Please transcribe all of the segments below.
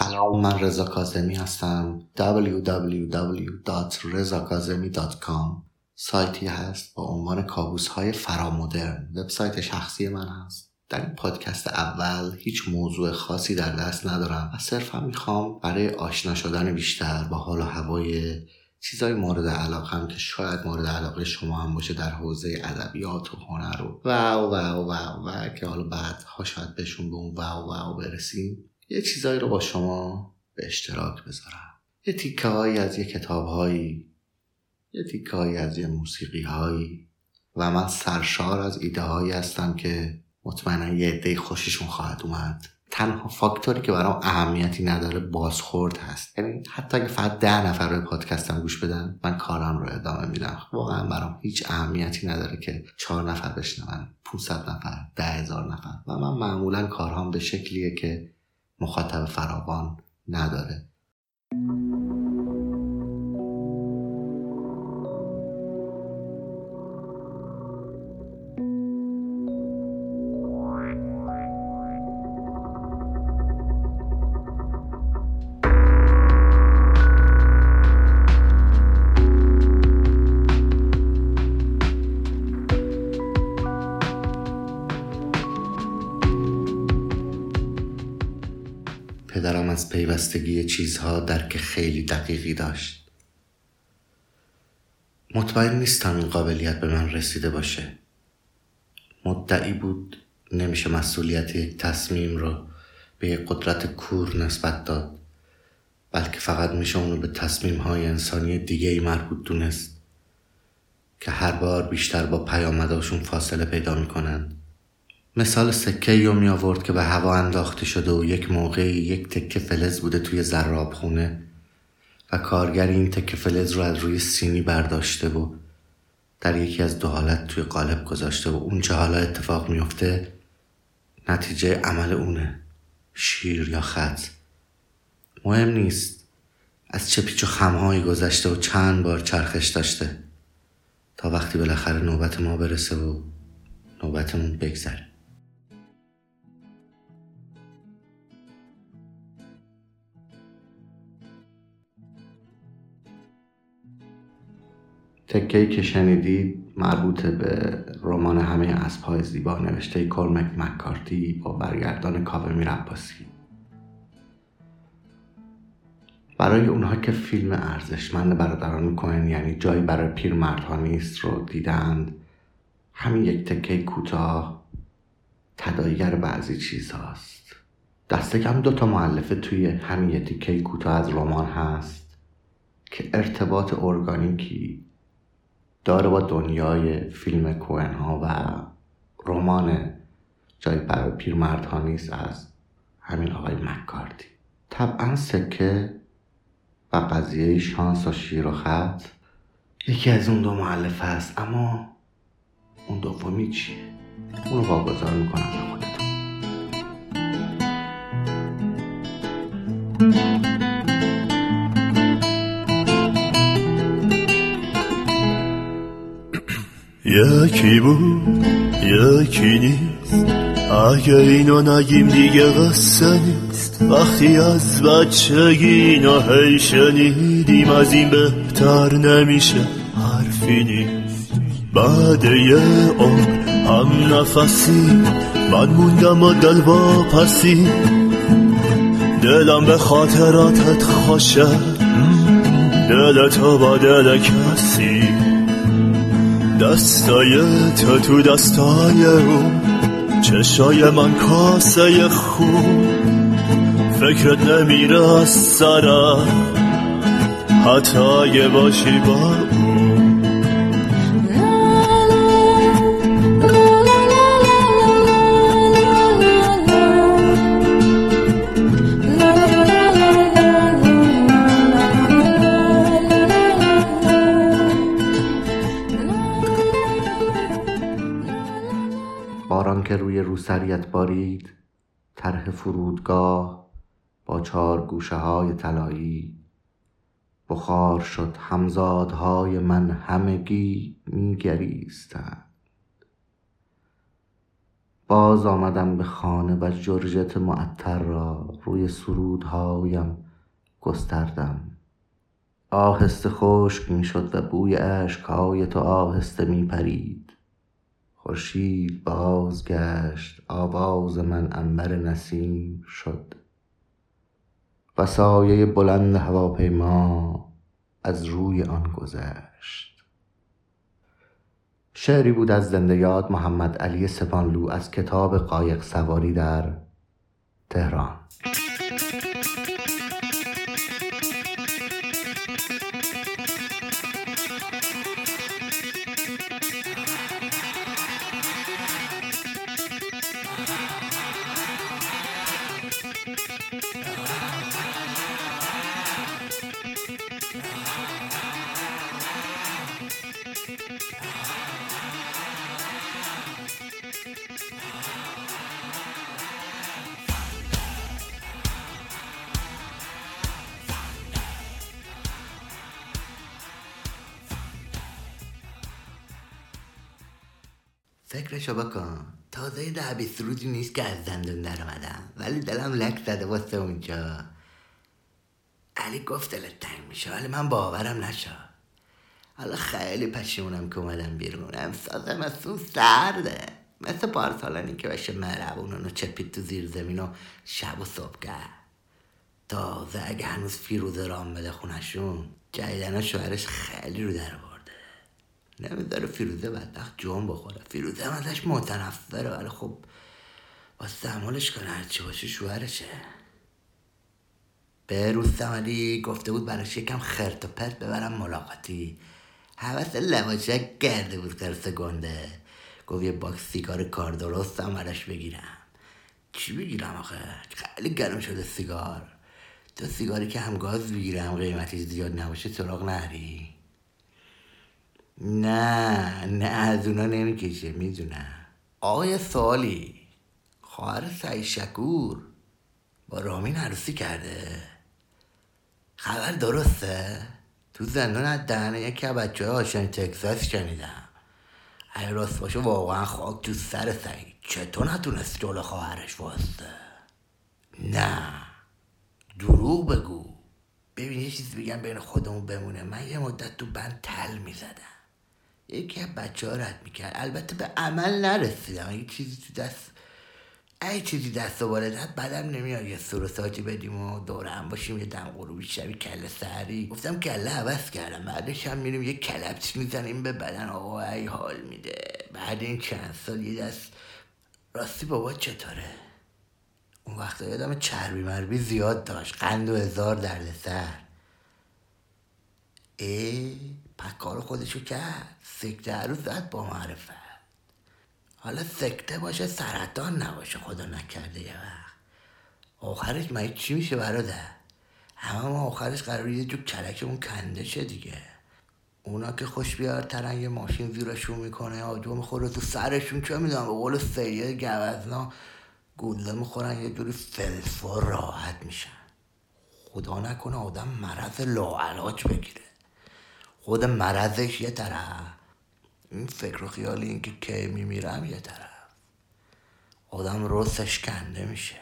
سلام من رضا کازمی هستم. www.rezakazemi.com سایتی هست با عنوان کابوس های فرامدرن. وبسایت شخصی من هست. در این پادکست اول هیچ موضوع خاصی در دست ندارم و صرفا می‌خوام برای آشنا شدن بیشتر با حال و هوای چیزای مورد علاقه هم که شاید مورد علاقه شما هم باشه در حوزه ادبیات و هنر و و و و و, و که حالا بعد ها شاید بهشون به اون و و و برسیم. یه چیزایی رو با شما به اشتراک بذارم. یه تیکه هایی از یه کتاب هایی یه تیکه هایی از یه موسیقی هایی و من سرشار از ایده هایی هستم که مطمئنا یه عده خوششون خواهد اومد. تنها فاکتوری که برام اهمیتی نداره بازخورد هست. یعنی حتی اگه فقط ده نفر به پادکستم گوش بدن من کارم رو ادامه میدم. واقعا برام هیچ اهمیتی نداره که چهار نفر بشنون 500 نفر ده هزار نفر. و من معمولا کارهام به شکلیه که مخاطب فراوان نداره. پیوستگی چیزها درک خیلی دقیقی داشت. مطمئن نیستم این قابلیت به من رسیده باشه. مدعی بود نمیشه مسئولیت یک تصمیم رو به یک قدرت کور نسبت داد بلکه فقط میشه اونو به تصمیم های انسانی دیگه ای مربوط دونست که هر بار بیشتر با پیامداشون فاصله پیدا می‌کنند. مثال سکه رو می آورد که به هوا انداخته شده و یک موقعی یک تکه فلز بوده توی زراب خونه و کارگر این تکه فلز رو از روی سینی برداشته و در یکی از دو حالت توی قالب گذاشته و اون چه حالا اتفاق میفته نتیجه عمل اونه شیر یا خط مهم نیست از چه پیچ و خمهایی گذشته و چند بار چرخش داشته تا وقتی بالاخره نوبت ما برسه و نوبتمون بگذره. تکهی که شنیدید مربوط به رمان همه اسبهای زیبا نوشته کورمک مکارتی با برگردان کاوه رباسی برای اونها که فیلم ارزشمند برادران کوهن یعنی جایی برای پیرمردها نیست رو دیدند. همین یک تکه کوتاه تداییگر بعضی چیزهاست. دسته کم دوتا معلفه توی همین یک تکه کوتاه از رمان هست که ارتباط ارگانیکی داره با دنیای فیلم کوهن ها و رمان جای برای پیرمرد ها نیست از همین آقای مکارتی طبعا سکه و قضیه شانس و شیر و خط یکی از اون دو معلفه است اما اون دومی چیه؟ اونو واگذار می‌کنم به خودتون. یکی بود یکی نیست. اگه اینو نگیم دیگه قصه نیست. وقتی از بچگی اینو هی شنیدیم از این بهتر نمیشه حرفی نیست. بعد یه عمر هم نفسی من موندم و دل پسی دلم به خاطراتت خوشه. دل تو با دل کسی. دستای تو تو دستای او چشای من کاسه خون. فکرت نمیره سرم. حتی باشی با روسریت بارید طرح فرودگاه با چهار گوشه های طلایی. بخار شد همزادهای من همگی میگریستند. باز آمدم به خانه و جرجت معطر را روی سرودهایم گستردم. آهسته خشک می شد و بوی اشکهای تو آهسته می پرید خورشید بازگشت آواز من انبر نسیم شد. و سایه بلند هواپیما از روی آن گذشت. شعری بود از زنده یاد محمد علی سپانلو از کتاب قایق سواری در تهران. فکرشو بکن. تازه ده بیست روزی نیست که از زندون در اومدم. ولی دلم لک زده واسه اونجا. علی گفت دلت تنگ میشه ولی من باورم نشد. حالا خیلی پشیمونم که اومدم بیرون. امسازم از سرده. مثل پارسالانی که بشه مربون و چپید تو زیر زمین و شب و صبح کرد تازه اگه هنوز فیروزه رام بده خونشون جایدن شوهرش خیلی رو در برده نمی‌ذاره فیروزه بدبخت جون بخوره. فیروزه هم ازش متنفره ولی خب واسه عمالش کنه هرچی باشه شوهرشه. به روز سمالی گفته بود براش یکم خرت و پرت ببرم ملاقاتی. حوث لباشک کرده بود خرس گنده. گفت یه باکس سیگار کار درست هم براش بگیرم. چی بگیرم آخه؟ خیلی گرم شده سیگار. تو سیگاری که هم گاز بگیرم قیمتی زیاد نباشه سراغ نهری. نه نه از اونا نمی‌کشه می‌دونم. آقای سوالی خواهر سعی شکور با رامین عروسی کرده؟ خبر درسته؟ تو زندان از دهنه یکی از بچه های تکساس شنیدم. اگه راست باشه واقعا خاک تو سر سعید. چطور نتونست جلو خواهرش واسطه؟ نه. دروغ بگو. ببین یه چیزی بگم بین خودمون بمونه. من یه مدت تو بند تل می‌زدم. یکی از بچه ها رد می‌کرد. البته به عمل نرسیدم. یه چیزی تو دست ای چیزی دست و بالت بعدم نمیاد یه سور ساجی بدیم و دوره هم باشیم. یه دم غروبی شبی کله سری گفتم کله عوض کردم. بعدش هم میریم یه کلپس می‌زنیم به بدن. آقا ای حال میده. بعد این چند سال یه دست راستی بابا چطوره؟ اون وقتا یادم چربی مربی زیاد داشت. قند و هزار درد سر. ای پکار خودشو کرد. سکته رو زد با معرفت. حالا سکته باشه سرطان نباشه خدا نکرده یه وقت. آخرش مگه چی میشه برادر؟ همه ما آخرش قرار یه جو کلکمون کنده شه دیگه. اونا که خوش بیارترن یه ماشین زیرشون می‌کنه آجو می‌خوره تو سرشون. چه می‌دونم به قول سید گوزنا گوله می‌خورن یه جوری فلفور راحت میشن. خدا نکنه آدم مرض لاعلاج بگیره. خود مرضش یه طرف. این فکر و خیال این که کی میمیرم یه طرف. آدم رسش کنده میشه.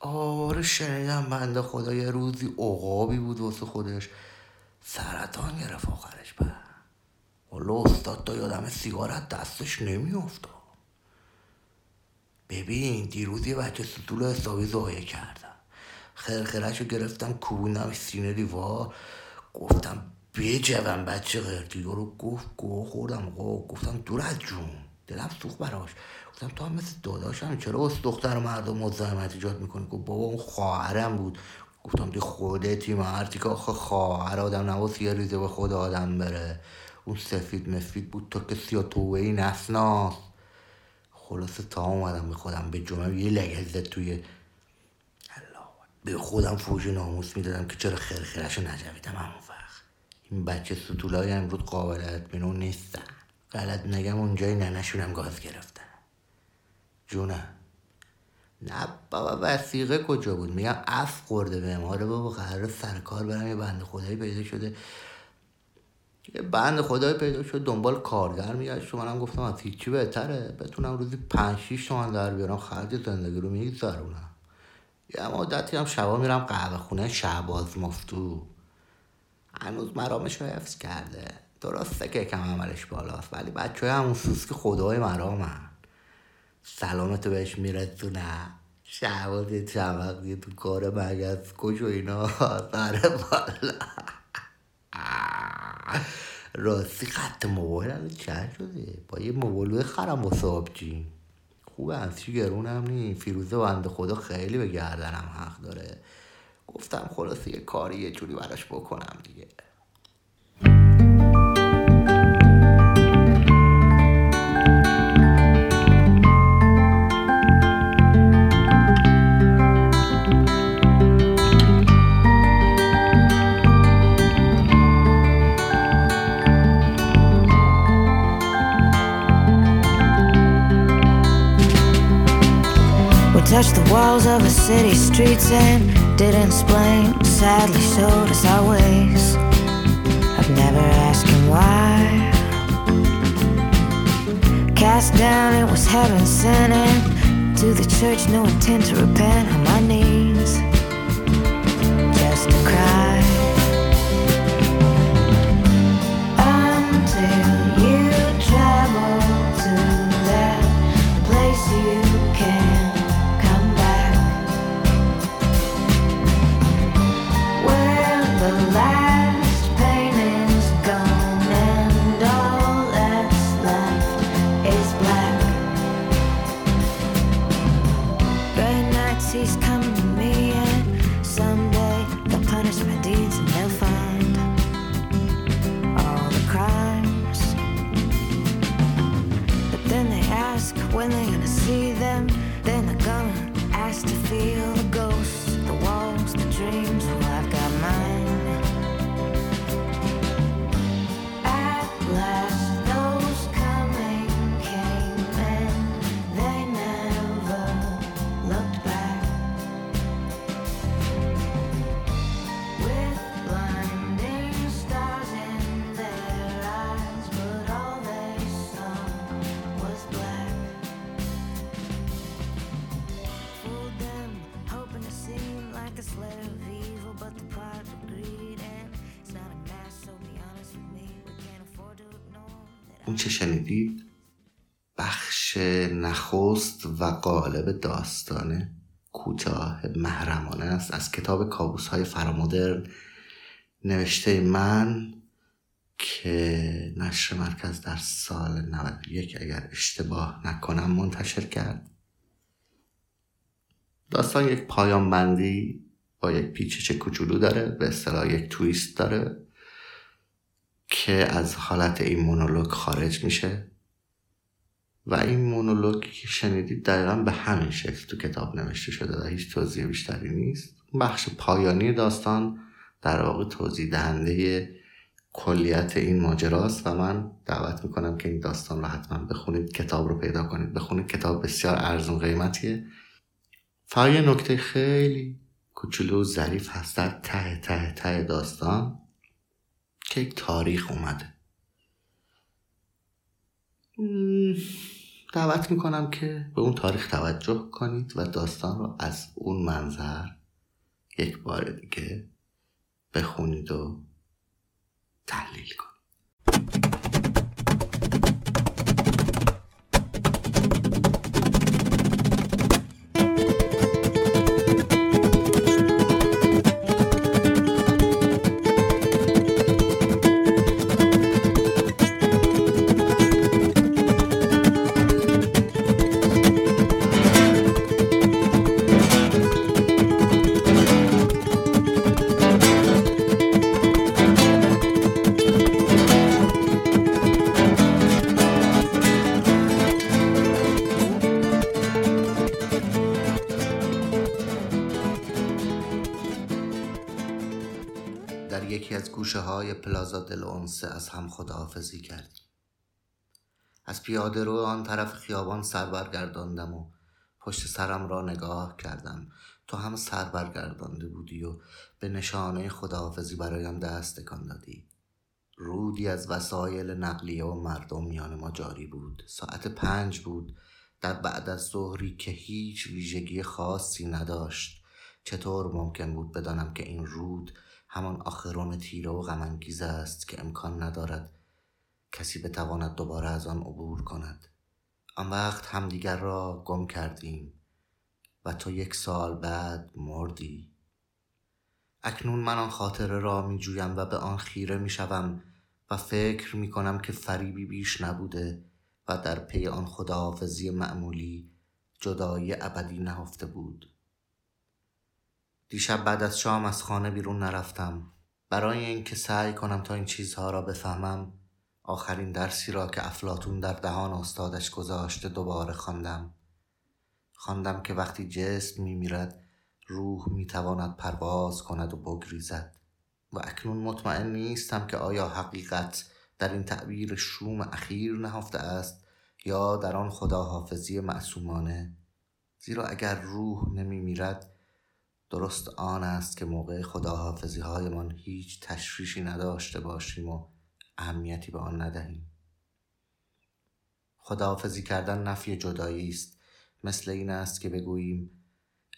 آره شنیدم بنده خدا یه روزی عقابی بود واسه خودش. سرطان گرفت آخرش با حالا استاد تا یادم سیگارت دستش نمیافتا ببین دیروز یه بچه سطول حسابی زایه کردم. خرخرش رو گرفتم کوبوندم سینه دیوار. گفتم بجوم بچه قرتی رو گفت گوه خوردم آقا. گفتم دور از جون دلم سوخت براش. گفتم تو هم مثل داداشم چرا واسه دختر مردم مزاحمت ایجاد می‌کنی؟ گفت بابا اون خواهرم بود. گفتم دی خودتی مردی که آخه خواهر آدم نواس یه ریزه به خود آدم بره. اون سفید مفید بود تو که سیا توه ای نسناس خلاصه تا اومدم به خودم به جمعه یه لگزه توی به خودم فوش ناموس می‌دادم که چرا خرخرش رو نجویدم. همون وقت این بچه ستولای امرود قابل اطمینان نیستن. غلط نگم اونجای ننشونم گاز گرفتن. جونم نه بابا وسیقه کجا بود؟ میگم اف خورده به ما بابا قرار سرکار برم یه بند خدایی پیدا شده. یه بند خدای پیدا شد دنبال کارگر میگشت. و منم گفتم از هیچی بهتره. بتونم روزی پنج شیش تومن در بیارم. خرج زندگی رو میگذرونم. یه مدتی هم شبا میرم قهوه خونه شعباز مفتو. هنوز مرامش رو حفظ کرده. درسته که کم عملش بالاست ولی بچه های همون سوسک خدای مرامن. سلامتو بهش میرسونه. شعباز یه چند وقتی تو کار مگز کش و اینا؟ سر بالا. راستی خط موبایل چند شده؟ با یه موبایل خرم با صابجی خوبه از گرون هم نی فیروزه بنده خدا خیلی به گردنم حق داره. گفتم خلاصه یه کاری یه جوری براش بکنم دیگه. Walls of a city streets and didn't explain. Sadly showed us our ways. I've never him why. Cast down, it was heaven sent. And to the church, no intent to repent. اون چه شنیدید؟ بخش نخست و قالب داستان کوتاه محرمانه است. از کتاب کابوس های فرامدرن نوشته من که نشر مرکز در سال 91 اگر اشتباه نکنم منتشر کرد. داستان یک پایان بندی با یک پیچش کوچولو داره به اصطلاح یک تویست داره. که از حالت این مونولوگ خارج میشه و این مونولوگ که شنیدید دقیقا به همین شکل تو کتاب نوشته شده و هیچ توضیح بیشتری نیست. بخش پایانی داستان در واقع توضیح دهنده کلیت این ماجراست و من دعوت می‌کنم که این داستان رو حتما بخونید کتاب رو پیدا کنید. بخونید کتاب بسیار ارزون قیمتیه. فقط یه نکته خیلی کوچولو و ظریف هست. در ته ته ته داستان که یک تاریخ اومده. دعوت می‌کنم که به اون تاریخ توجه کنید و داستان رو از اون منظر یک بار دیگه بخونید و تحلیل کنید. گوشه های پلازا دل اونسه از هم خداحافظی کردیم. از پیاده رو آن طرف خیابان سر برگرداندم و پشت سرم را نگاه کردم. تو هم سر برگردانده بودی و به نشانه خداحافظی برایم دست تکان دادی. رودی از وسایل نقلیه و مردم میان ما جاری بود. ساعت پنج بود. در بعد از ظهری که هیچ ویژگی خاصی نداشت. چطور ممکن بود بدانم که این رود همان آخرون تیره و غمانگیز است که امکان ندارد کسی بتواند دوباره از آن عبور کند. آن وقت همدیگر را گم کردیم و تو یک سال بعد مردی. اکنون من آن خاطره را می جویم و به آن خیره می شوم و فکر می کنم که فریبی بیش نبوده و در پی آن خداحافظی معمولی جدایی ابدی نهفته بود. دیشب بعد از شام از خانه بیرون نرفتم. برای اینکه سعی کنم تا این چیزها را بفهمم آخرین درسی را که افلاتون در دهان استادش گذاشته دوباره خواندم. خواندم که وقتی جسم میمیرد روح می‌تواند پرواز کند و بگریزد. و اکنون مطمئن نیستم که آیا حقیقت در این تعبیر شوم اخیر نهفته است یا در آن خداحافظی معصومانه. زیرا اگر روح نمیمیرد درست آن است که موقع خداحافظی هایمان هیچ تشریشی نداشته باشیم و اهمیتی به آن ندهیم. خداحافظی کردن نفی جدایی است. مثل این است که بگوییم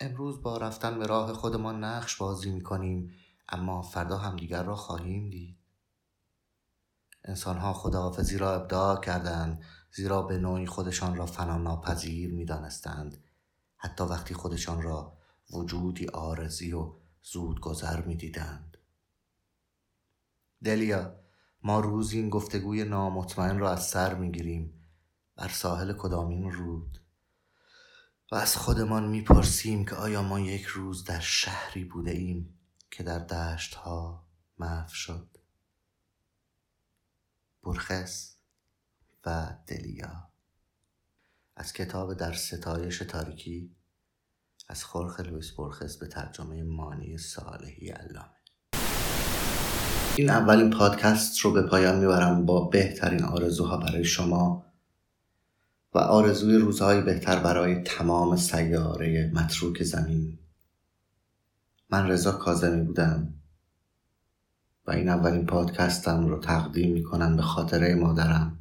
امروز با رفتن به راه خودمان نقش بازی می کنیم اما فردا همدیگر را خواهیم دید. انسانها خداحافظی را ابداع کردند زیرا به نوعی خودشان را فنا ناپذیر می دانستند حتی وقتی خودشان را وجودی آرزی و زود گذر می دیدند. دلیا ما روزی این گفتگوی نامطمئن را از سر می گیریم بر ساحل کدامین رود. و از خودمان می پرسیم که آیا ما یک روز در شهری بوده ایم که در دشت ها محو شد. برخس و دلیا. از کتاب در ستایش تاریکی از خورخ لویس برخس به ترجمه مانی صالحی علامه. این اولین پادکست رو به پایان می‌برم با بهترین آرزوها برای شما و آرزوی روزهای بهتر برای تمام سیاره متروک زمین. من رضا کازمی بودم و این اولین پادکستم رو تقدیم می‌کنم به خاطره مادرم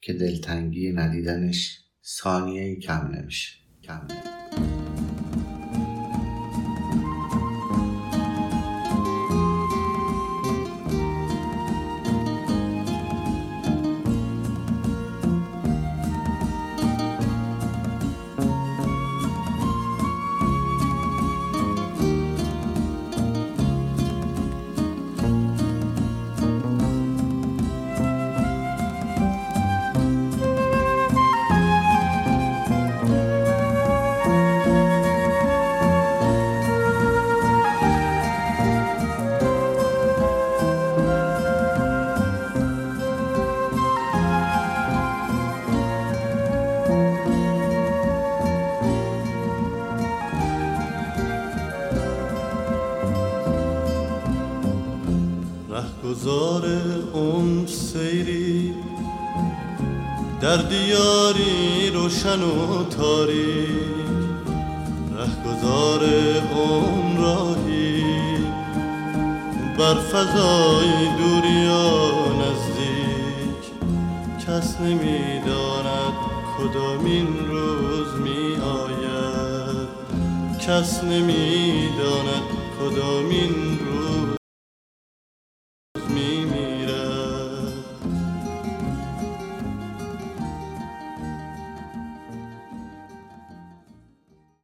که دلتنگی ندیدنش ثانیه کم نمیشه. کم نمیشه. در دیاری روشن و تاریک رهگذار اون راهی بر فضای دوریا نزدیک. کس نمی‌داند کدامین روز می آید کس نمی‌داند کدامین روز